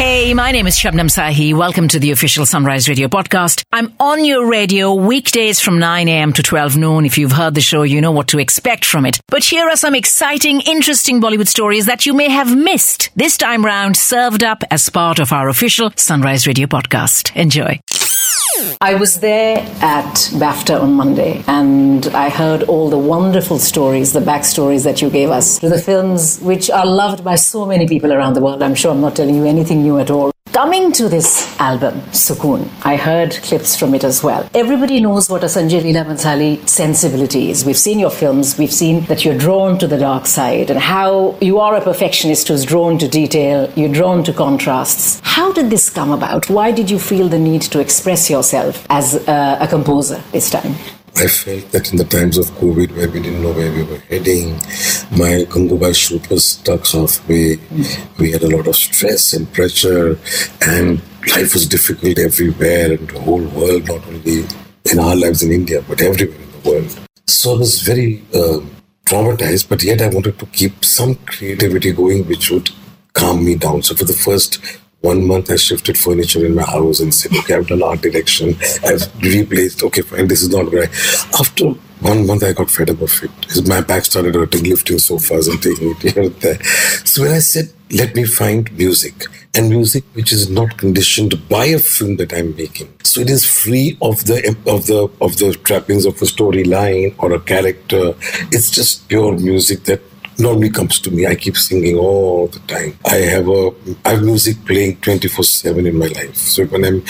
Hey, my name is Shabnam Sahi. Welcome to the official Sunrise Radio podcast. I'm on your radio weekdays from 9 a.m. to 12 noon. If you've heard the show, you know what to expect from it. But here are some exciting, interesting Bollywood stories that you may have missed. This time round, served up as part of our official Sunrise Radio podcast. Enjoy. I was there at BAFTA on Monday and I heard all the wonderful stories, the backstories that you gave us to the films, which are loved by so many people around the world. I'm sure I'm not telling you anything new at all. Coming to this album, Sukoon, I heard clips from it as well. Everybody knows what a Sanjay Leela Bhansali sensibility is. We've seen your films, we've seen that you're drawn to the dark side and how you are a perfectionist who's drawn to detail, you're drawn to contrasts. How did this come about? Why did you feel the need to express yourself as a, a composer this time? I felt that in the times of COVID, where we didn't know where we were heading, my Gangubai shoot was stuck halfway. We had a lot of stress and pressure, and life was difficult everywhere in the whole world, not only in our lives in India, but everywhere in the world. So I was very uh, traumatized, but yet I wanted to keep some creativity going, which would calm me down. So for the first one month, I shifted furniture in my house and said, okay, I've done art direction. I've replaced, okay, fine, this is not right. After one month, I got fed up of it. My back started hurting, lifting sofas and taking it here and there. So when I said, let me find music, and music which is not conditioned by a film that I'm making. So it is free of the of the of the trappings of a storyline or a character. It's just pure music that normally comes to me. I keep singing all the time. I have a I have music playing 24/7 in my life. So when I'm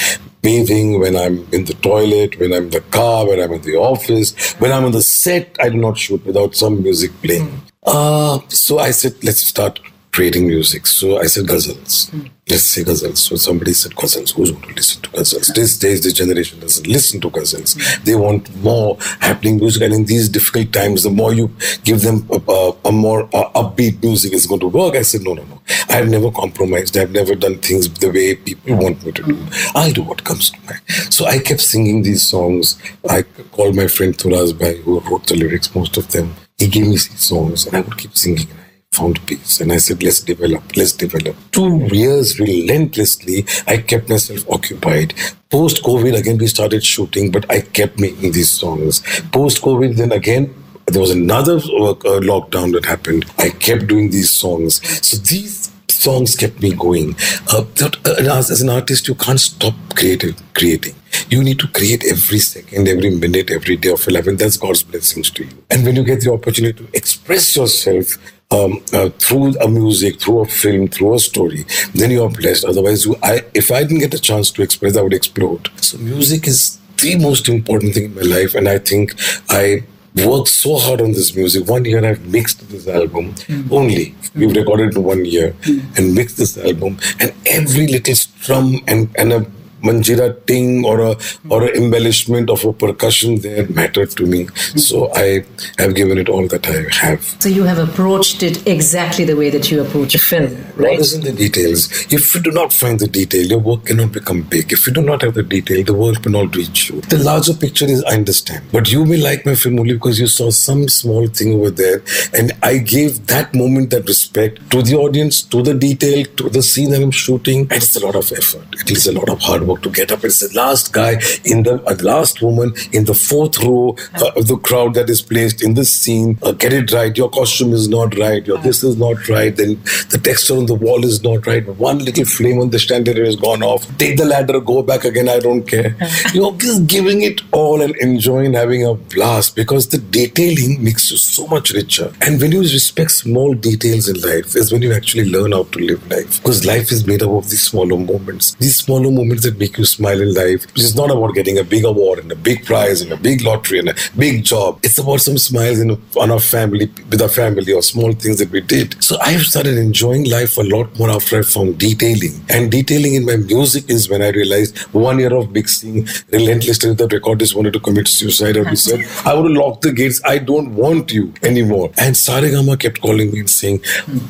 bathing, when I'm in the toilet, when I'm in the car, when I'm in the office, when I'm on the set, I do not shoot without some music playing. Uh, so I said, let's start creating music. So I said ghazals. Let's say ghazals. So somebody said ghazals. Who's going to listen to ghazals? These days, this generation doesn't listen to ghazals. They want more happening music. And in these difficult times, the more you give them a, a, a more uh, upbeat music is going to work. I said, no, no, no. I've never compromised. I've never done things the way people want me to do. I'll do what comes to mind. So I kept singing these songs. I called my friend Turaz Bhai, who wrote the lyrics, most of them. He gave me these songs and I would keep singing. Found peace. And I said, let's develop, let's develop. Two years relentlessly, I kept myself occupied. Post COVID, again, we started shooting, but I kept making these songs. Post COVID, then again, there was another uh, uh, lockdown that happened. I kept doing these songs. So these songs kept me going. Uh, uh, as, an artist, you can't stop creating. creating. You need to create every second, every minute, every day of your life, and that's God's blessings to you. And when you get the opportunity to express yourself um, uh, through a music, through a film, through a story, then you are blessed. Otherwise, you, I, if I didn't get a chance to express, I would explode. So music is the most important thing in my life, and I think I worked so hard on this music. One year I've mixed this album only. We've recorded it in one year and mixed this album, and every little strum and, and a manjira ting or a or an embellishment of a percussion there mattered to me. So I have given it all that I have. So you have approached it exactly the way that you approach a film, What right? is in the details? If you do not find the detail, your work cannot become big. If you do not have the detail, the world will not reach you. The larger picture is I understand. But you may like my film only because you saw some small thing over there. And I gave that moment that respect to the audience, to the detail, to the scene that I'm shooting. And it's a lot of effort. It is a lot of hard work to get up. It's the last guy in the uh, last woman in the fourth row uh, of the crowd that is placed in this scene. Uh, get it right. Your costume is not right. Your this is not right. Then the texture on the wall is not right. One little flame on the chandelier has gone off. Take the ladder, go back again. I don't care. You're just giving it all and enjoying having a blast because the detailing makes you so much richer. And when you respect small details in life, is when you actually learn how to live life. Because life is made up of these smaller moments. These smaller moments that make you smile in life. Which is not about getting a big award and a big prize and a big lottery and a big job. It's about some smiles in on our family, with our family, or small things that we did. So I've started enjoying life a lot more after I found detailing. And detailing in my music is when I realized one year of mixing relentlessly, the recordist wanted to commit suicide. We said, I want to lock the gates. I don't want you anymore. And Saregama kept calling me and saying,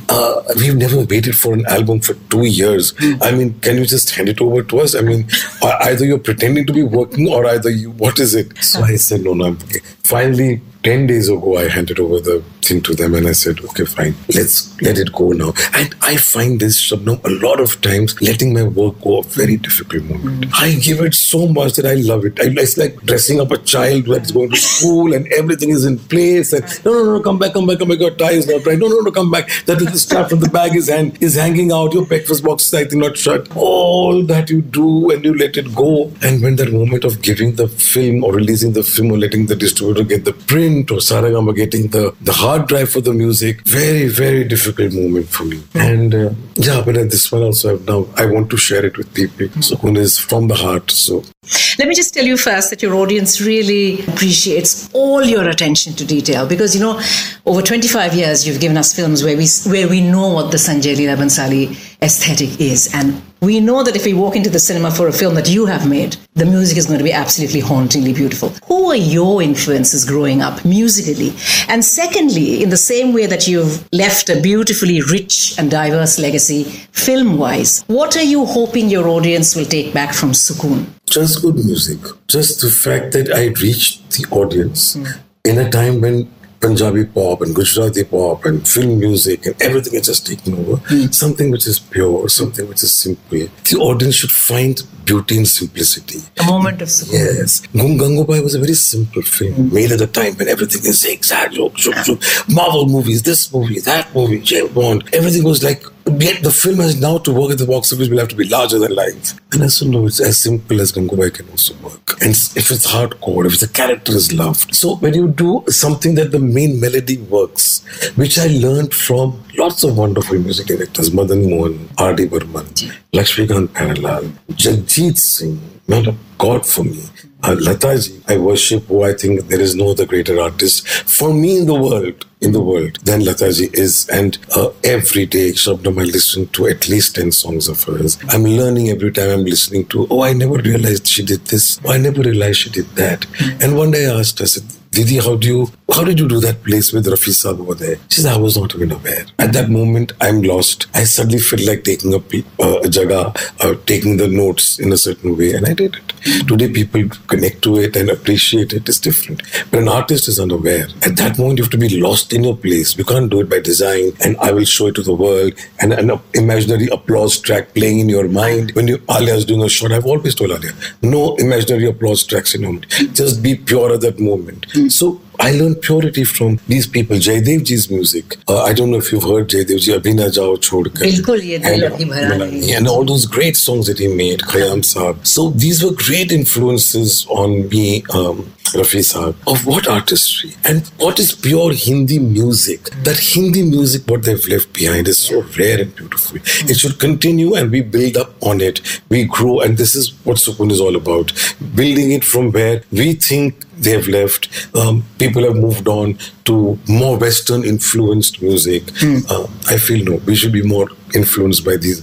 uh, We've never waited for an album for two years. I mean, can you just hand it over to us? I mean, uh, either you're pretending to be working or either you, what is it? So I said, No, no, I'm okay. Finally, 10 days ago, I handed over the to them and I said, okay, fine, let's let it go now. And I find this, Shabnam, a lot of times letting my work go a very difficult moment. Mm. I give it so much that I love it. I, it's like dressing up a child that's going to school and everything is in place. And no, no, no, come back, come back, come back, your tie is not right. No, no, no, come back. That little strap from the bag is, hang, is hanging out. Your breakfast box is, I think, not shut. All that you do and you let it go. And when that moment of giving the film or releasing the film or letting the distributor get the print or Saregama getting the, the hard drive for the music, very, very difficult moment for me. And uh, yeah, but at this one also, I've now, I want to share it with people. Sukoon is from the heart. So Let me just tell you first that your audience really appreciates all your attention to detail because you know over 25 years you've given us films where we where we know what the Sanjay Leela Bhansali aesthetic is and we know that if we walk into the cinema for a film that you have made the music is going to be absolutely hauntingly beautiful. Who are your influences growing up musically? And secondly in the same way that you've left a beautifully rich and diverse legacy film wise what are you hoping your audience will take back from Sukoon? Just good music. Just the fact that I reached the audience hmm. in a time when Punjabi pop and Gujarati pop and film music and everything is just taken over. Hmm. Something which is pure, something which is simple. The audience should find beauty in simplicity. a moment of Sukoon. Yes. Gung Gangubai was a very simple film hmm. made at a time when everything is zigzag. Marvel movies, this movie, that movie, James Bond. Everything was like, yet the film has now to work at the box office will have to be larger than life. And I said, no, it's as simple as Gangubai can also work. And if it's hardcore, if the character is loved. So when you do something that the main melody works, which I learned from lots of wonderful music directors, Madan Mohan, R.D. Burman, Lakshmikant Pyarelal, Jagjit Singh, man of God for me. Uh, Lataji, I worship who I think there is no other greater artist for me in the world, in the world than Lataji is. And uh, every day, Shabnam, I listen to at least 10 songs of hers. I'm learning every time I'm listening to, oh, I never realized she did this. Oh, I never realized she did that. And one day I asked her, I said, Didi, how do you, how did you do that place with Rafi Saab over there? She said, I was not even aware. At that moment, I'm lost. I suddenly feel like taking a, pe- uh, a jaga, uh, taking the notes in a certain way, and I did it. Today, people connect to it and appreciate it. It's different. But an artist is unaware. At that moment, you have to be lost in your place. You can't do it by design, and I will show it to the world, and an imaginary applause track playing in your mind. When you, Alia is doing a shot, I've always told Alia, no imaginary applause tracks in your mind. Just be pure at that moment. So I learned purity from these people. Jaydev ji's music. Uh, I don't know if you've heard Jaydev ji, Abhi Jao Chodkar. And, and all those great songs that he made, Khayyam Saab. So these were great influences on me. Um, Rafi Saab, of what artistry and what is pure Hindi music. That Hindi music, what they've left behind, is so rare and beautiful. It should continue and we build up on it. We grow, and this is what Sukoon is all about. Building it from where we think they have left. Um, people have moved on to more Western influenced music. Uh, I feel no, we should be more influenced by these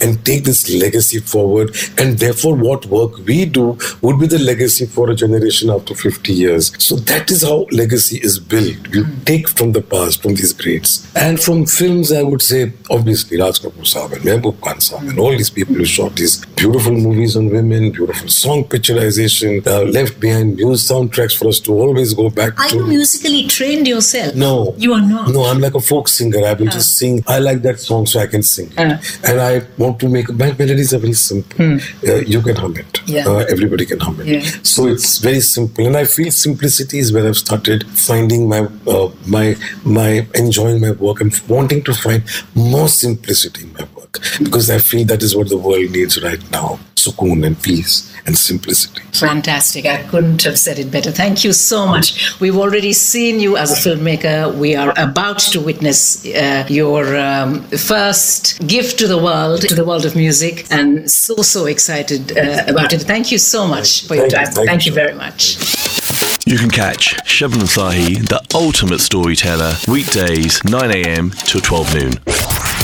and take this legacy forward. And therefore, what work we do would be the legacy for a generation after 50 years. So that is how legacy is built. You take from the past, from these greats. And from films, I would say, obviously, Raj Kapoor Saab and Mehboob Khan Saab and all these people who shot these beautiful movies on women, beautiful song picturization, uh, left behind news soundtracks for us to always go back Are to. you musically trained yourself? No. You are not. No, I'm like a folk singer. I will just sing. I like that song, so I can sing. Uh. And I want to make my melodies are very simple. Uh, you can hum it. Yeah. Uh, everybody can hum it. Yeah. So it's very simple, and I feel simplicity is where I've started finding my uh, my my enjoying my work and wanting to find more simplicity in my work because I feel that is what the world needs right now: sukoon and peace and simplicity. Fantastic. I couldn't have said it better. Thank you so much. We've already seen you as a filmmaker. We are about to witness uh, your um, first gift to the world, to the world of music, and so, so excited uh, about it. Thank you so much for your time. Thank Thank you. you very much. You can catch Shabnam Sahi, the ultimate storyteller, weekdays 9am till 12 noon.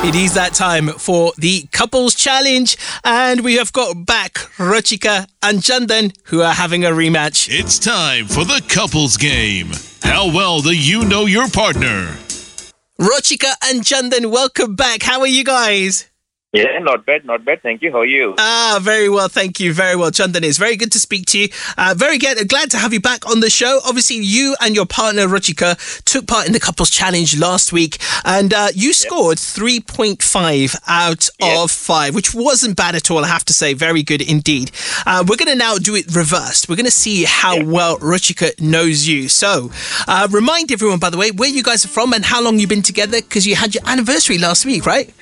It is that time for the couples challenge, and we have got back Ruchika and Chandan, who are having a rematch. It's time for the couples game. How well do you know your partner? Ruchika and Chandan, welcome back. How are you guys? Yeah, not bad, not bad. Thank you. How are you? Ah, very well, thank you. Very well, Chandan. It's very good to speak to you. Uh, very good, glad to have you back on the show. Obviously, you and your partner Ruchika took part in the couples challenge last week, and uh, you scored 3.5 out Yep. of 5, which wasn't bad at all, I have to say. Very good indeed. Uh, we're going to now do it reversed. We're going to see how well Ruchika knows you. So, uh, remind everyone, by the way, where you guys are from and how long you've been together, because you had your anniversary last week, right?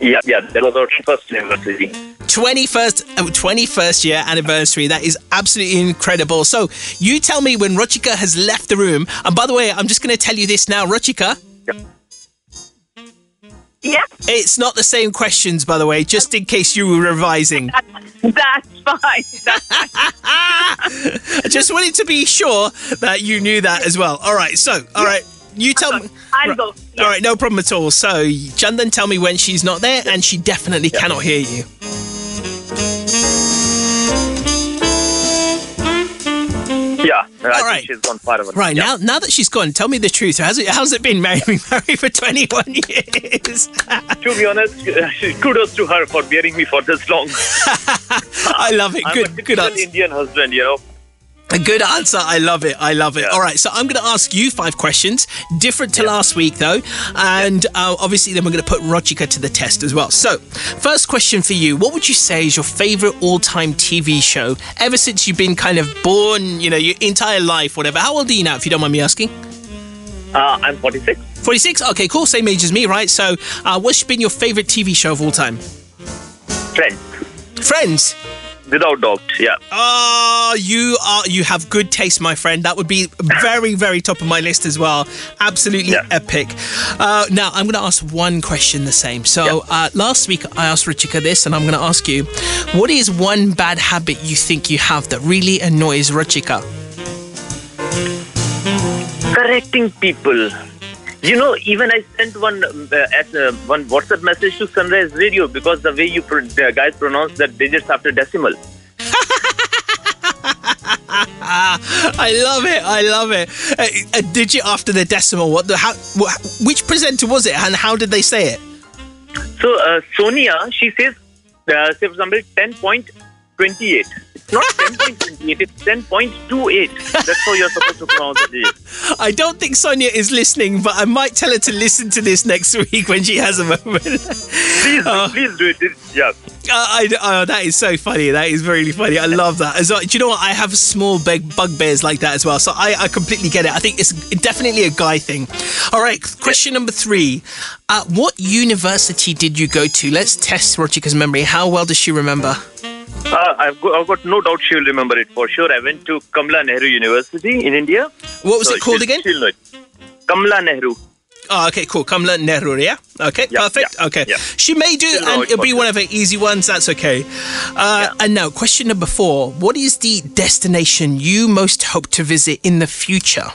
Yeah, yeah. That was our first anniversary. 21st, uh, 21st year anniversary. That is absolutely incredible. So, you tell me when Ruchika has left the room. And by the way, I'm just going to tell you this now, Ruchika. Yeah, It's not the same questions, by the way, just in case you were revising. that's fine. That's I just wanted to be sure that you knew that as well. All right, so, all right, you tell me. I'll Right. go. All right, no problem at all. So, Chandan, tell me when she's not there, and she definitely cannot hear you. Yeah. I think right. she's gone far away. Right Yeah. now, now that she's gone, tell me the truth. How's it? How's it been married, being married for twenty one years? To be honest, kudos to her for bearing me for this long. I love it. I'm a Good, good typical. Indian husband, you know. A good answer. I love it. I love it. Yeah. All right, so I'm going to ask you five questions, different to last week though, and uh, obviously then we're going to put Ruchika to the test as well. So, first question for you: What would you say is your favorite all-time TV show ever since you've been kind of born? You know, your entire life, whatever. How old are you now, if you don't mind me asking? Uh, I'm 46. 46. Okay, cool. Same age as me, right? So, uh, what's been your favorite TV show of all time? Friends. Friends. Without doubt. Yeah. Oh, you are you have good taste, my friend. That would be very, very top of my list as well. Absolutely Yeah. epic. Uh, now I'm going to ask one question the same. So uh, last week I asked Ruchika this, and I'm going to ask you, what is one bad habit you think you have that really annoys Ruchika? Correcting people. You know, even I sent one uh, at uh, one WhatsApp message to Sunrise Radio because the way you pro- the guys pronounce that digits after decimal. I love it. I love it. A, a digit after the decimal. What the? How? What, which presenter was it, and how did they say it? So uh, Sonia, she says, uh, say for example, ten point twenty-eight. It's not ten point twenty-eight. It's ten point two eight. That's how you're supposed to pronounce it. I don't think Sonia is listening, but I might tell her to listen to this next week when she has a moment. Please, Oh. please do it. Yeah. Uh, I, oh, that is so funny. That is really funny. I love that. As do you know what? I have small big bugbears like that as well. So I, I completely get it. I think it's definitely a guy thing. All right. Question number three. Uh, what university did you go to? Let's test Ruchika's memory. How well does she remember? Uh, I've, got, I've got no doubt she'll remember it for sure. I went to Kamla Nehru University in India. What was So it called she'll- again? She'll know it. Kamla Nehru. Oh, okay, cool. Kamala Nehru, yeah? Okay, Yeah, perfect. yeah, okay. yeah. She may do, and it it'll be one of her easy ones. That's okay. Uh, And now, question number four What is the destination you most hope to visit in the future?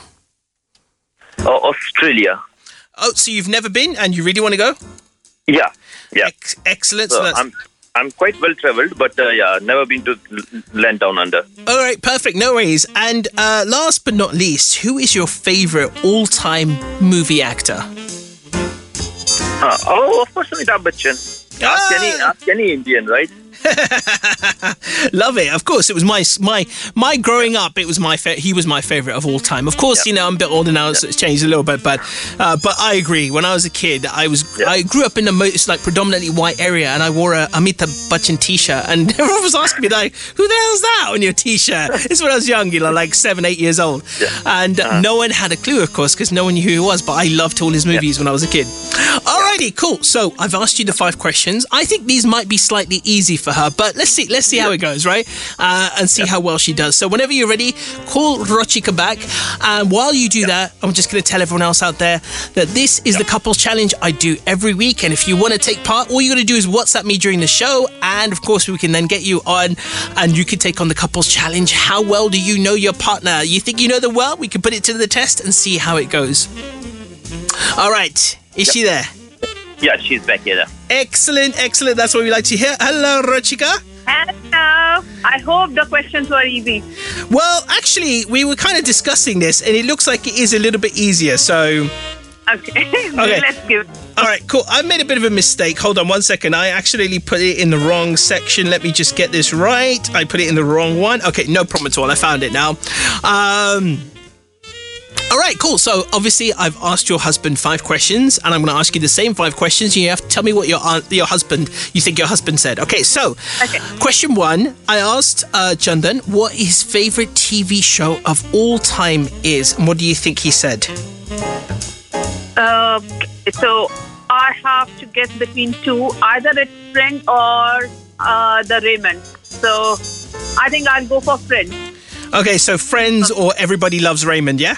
Uh, Australia. Oh, so you've never been and you really want to go? Yeah, yeah. Ex- excellent. So So that's, I'm quite well traveled, but uh, yeah, never been to land down under. all right, perfect. No worries. And uh, last but not least, who is your favorite all time movie actor? Uh, oh, of course, Amitabh Bachchan. Ask any, ask any Indian, right? Love it. Of course, it was my my my growing up. It was my fa- he was my favorite of all time. Of course, you know I'm a bit older now, so it's changed a little bit. But uh, but I agree. When I was a kid, I was Yeah. I grew up in a most like predominantly white area, and I wore a Amitabh Bachchan t-shirt, and everyone was asking me like, "Who the hell's that on your t-shirt?" It's when I was young, you know, like seven, eight years old, and Uh-huh. no one had a clue, of course, because no one knew who he was. But I loved all his movies when I was a kid. Alrighty, cool. So I've asked you the five questions. I think these might be slightly easy for her, but let's see. Let's see how it goes, right? Uh, and see how well she does. So whenever you're ready, call Ruchika back. And while you do that, I'm just going to tell everyone else out there that this is the couples challenge I do every week. And if you want to take part, all you got to do is WhatsApp me during the show, and of course we can then get you on, and you can take on the couples challenge. How well do you know your partner? You think you know them well? We can put it to the test and see how it goes. All right, is she there? Yeah, she's back here. Excellent, excellent. That's what we like to hear. Hello, Ruchika. Hello. I hope the questions were easy. Well, actually, we were kind of discussing this, and it looks like it is a little bit easier. So, Okay. Okay. Let's give. all right, cool. I made a bit of a mistake. Hold on one second. I actually put it in the wrong section. Let me just get this right. I put it in the wrong one. Okay, no problem at all. I found it now. Um. All right, cool. So obviously, I've asked your husband five questions, and I'm going to ask you the same five questions. You have to tell me what your aunt, your husband, you think your husband said. Okay, so Okay. question one, I asked uh, Chandan what his favorite TV show of all time is, and what do you think he said? Uh, so I have to guess between two, either it's Friend or uh, the Raymond. So I think I'll go for Friend. Okay, so Friends or Everybody Loves Raymond, yeah?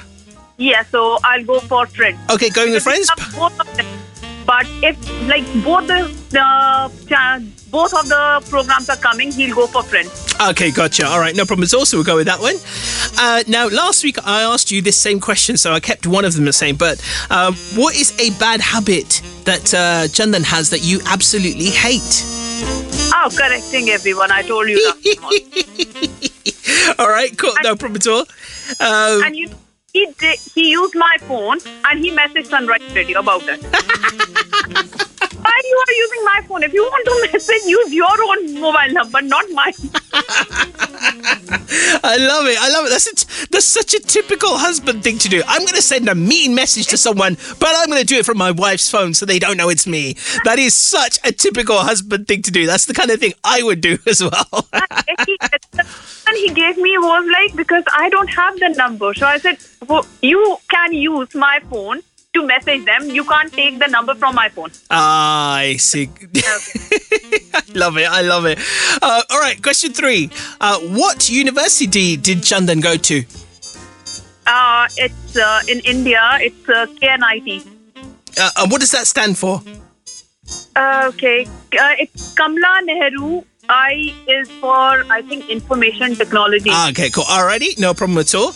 Yeah, so I'll go for Friend. Okay, going with Friends. Both of them. But if like both the cha- both of the programs are coming, he'll go for Friend. Okay, gotcha. All right, no problem at all. So we'll go with that one. Uh, now, last week I asked you this same question, so I kept one of them the same. But um, what is a bad habit that uh, Chandan has that you absolutely hate? Oh, correcting everyone. I told you that. all right, cool. No problem at all. Um, and you, he did, he used my phone and he messaged Sunrise Radio about it. Why are you are using my phone? If you want to message, use your own mobile number, not mine. I love it. I love it. That's a, that's such a typical husband thing to do. I'm going to send a mean message to someone, but I'm going to do it from my wife's phone so they don't know it's me. That is such a typical husband thing to do. That's the kind of thing I would do as well. and he, gave me was like because I don't have the number, so I said well, you can use my phone to message them. You can't take the number from my phone. Ah, I see. I love it. I love it. Uh, all right, question three. Uh, what university did Chandan go to? Uh, it's uh, in India. It's uh, KNIT. Uh, and what does that stand for? Uh, okay, uh, it's Kamla Nehru. I is for I think information technology. Ah, okay, cool. Alrighty, no problem at all.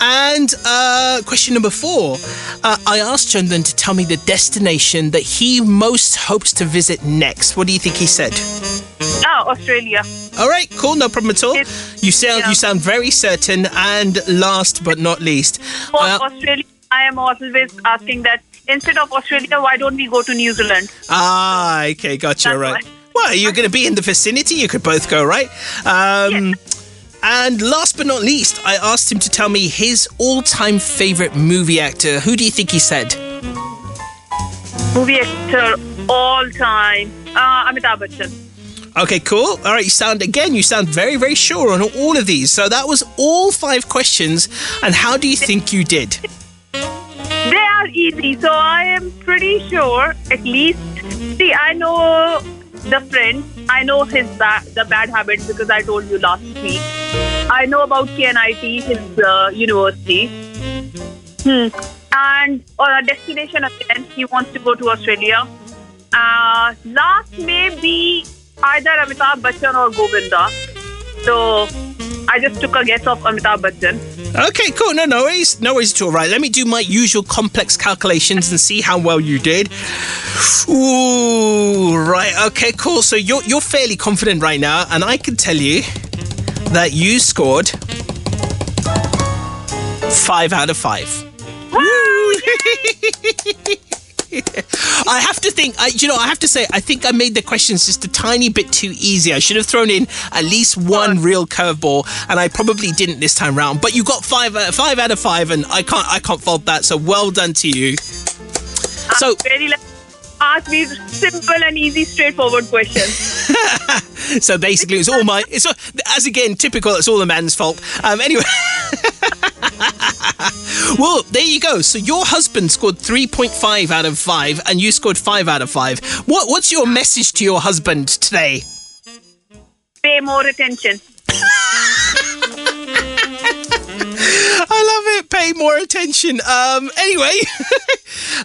And uh, question number four. Uh, I asked Chandan to tell me the destination that he most hopes to visit next. What do you think he said? oh, Australia. All right, cool, no problem at all. It's- You sound yeah. you sound very certain. And last but not least, For uh, Australia, I am always asking that instead of Australia, why don't we go to New Zealand? Ah, okay, gotcha. That's right. why. Well, you're going to be in the vicinity. You could both go, right? Um, And last but not least, I asked him to tell me his all-time favorite movie actor. Who do you think he said? Movie actor all time. Uh, Amitabh Bachchan. Okay, cool. All right, you sound again. You sound very, very sure on all of these. So that was all five questions. And how do you think you did? They are easy, so I am pretty sure. At least, see, I know the friend. I know his ba- the bad habits because I told you last week. I know about KNIT, his uh, university. Hmm. and on a destination again. He wants to go to Australia. Uh, last may be either Amitabh Bachchan or Govinda. So I just took a guess of Amitabh Bachchan. Okay, cool. No, no worries. No worries at all. Right, let me do my usual complex calculations and see how well you did. Ooh, right. Okay, cool. So you're you're fairly confident right now, and I can tell you that you scored five out of five. I have to think. I, you know, I have to say, I think I made the questions just a tiny bit too easy. I should have thrown in at least one real curveball, and I probably didn't this time round. But you got five, uh, five out of five, and I can't, I can't fault that. So well done to you. So Very like ask me simple and easy, straightforward questions. So basically, it's all my. It's all, as again typical. It's all the man's fault. Um, anyway. well, there you go. So your husband scored three point five out of five, and you scored five out of five. What What's your message to your husband today? Pay more attention. I love it. Pay more attention. Um. Anyway,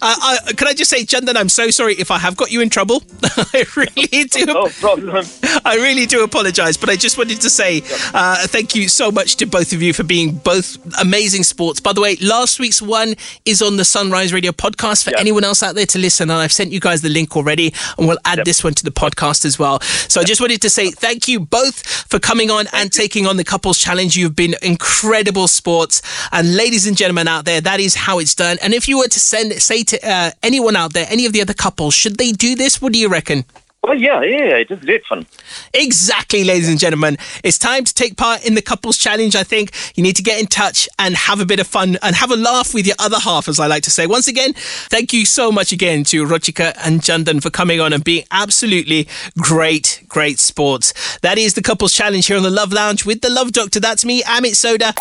uh, I, can I just say, Chandan, I'm so sorry if I have got you in trouble. I really do. No problem. I really do apologise, but I just wanted to say uh, thank you so much to both of you for being both amazing sports. By the way, last week's one is on the Sunrise Radio podcast for Yep. anyone else out there to listen, and I've sent you guys the link already, and we'll add this one to the podcast as well. So I just wanted to say thank you both for coming on and taking on the couples challenge. You've been incredible sports, and ladies and gentlemen out there, that is how it's done. And if you were to send say to uh, anyone out there, any of the other couples, should they do this? What do you reckon? Oh yeah, yeah, yeah, it is great fun. Exactly, ladies and gentlemen. It's time to take part in the couples challenge. I think you need to get in touch and have a bit of fun and have a laugh with your other half, as I like to say. Once again, thank you so much again to Ruchika and Chandan for coming on and being absolutely great, great sports. That is the couples challenge here on the Love Lounge with the Love Doctor. That's me, Amit Sodha.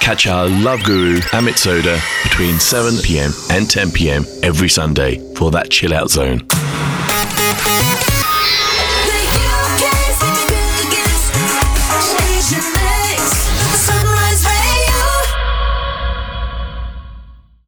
Catch our love guru, Amit Sodha, between 7 pm and 10 pm every Sunday for that chill out zone.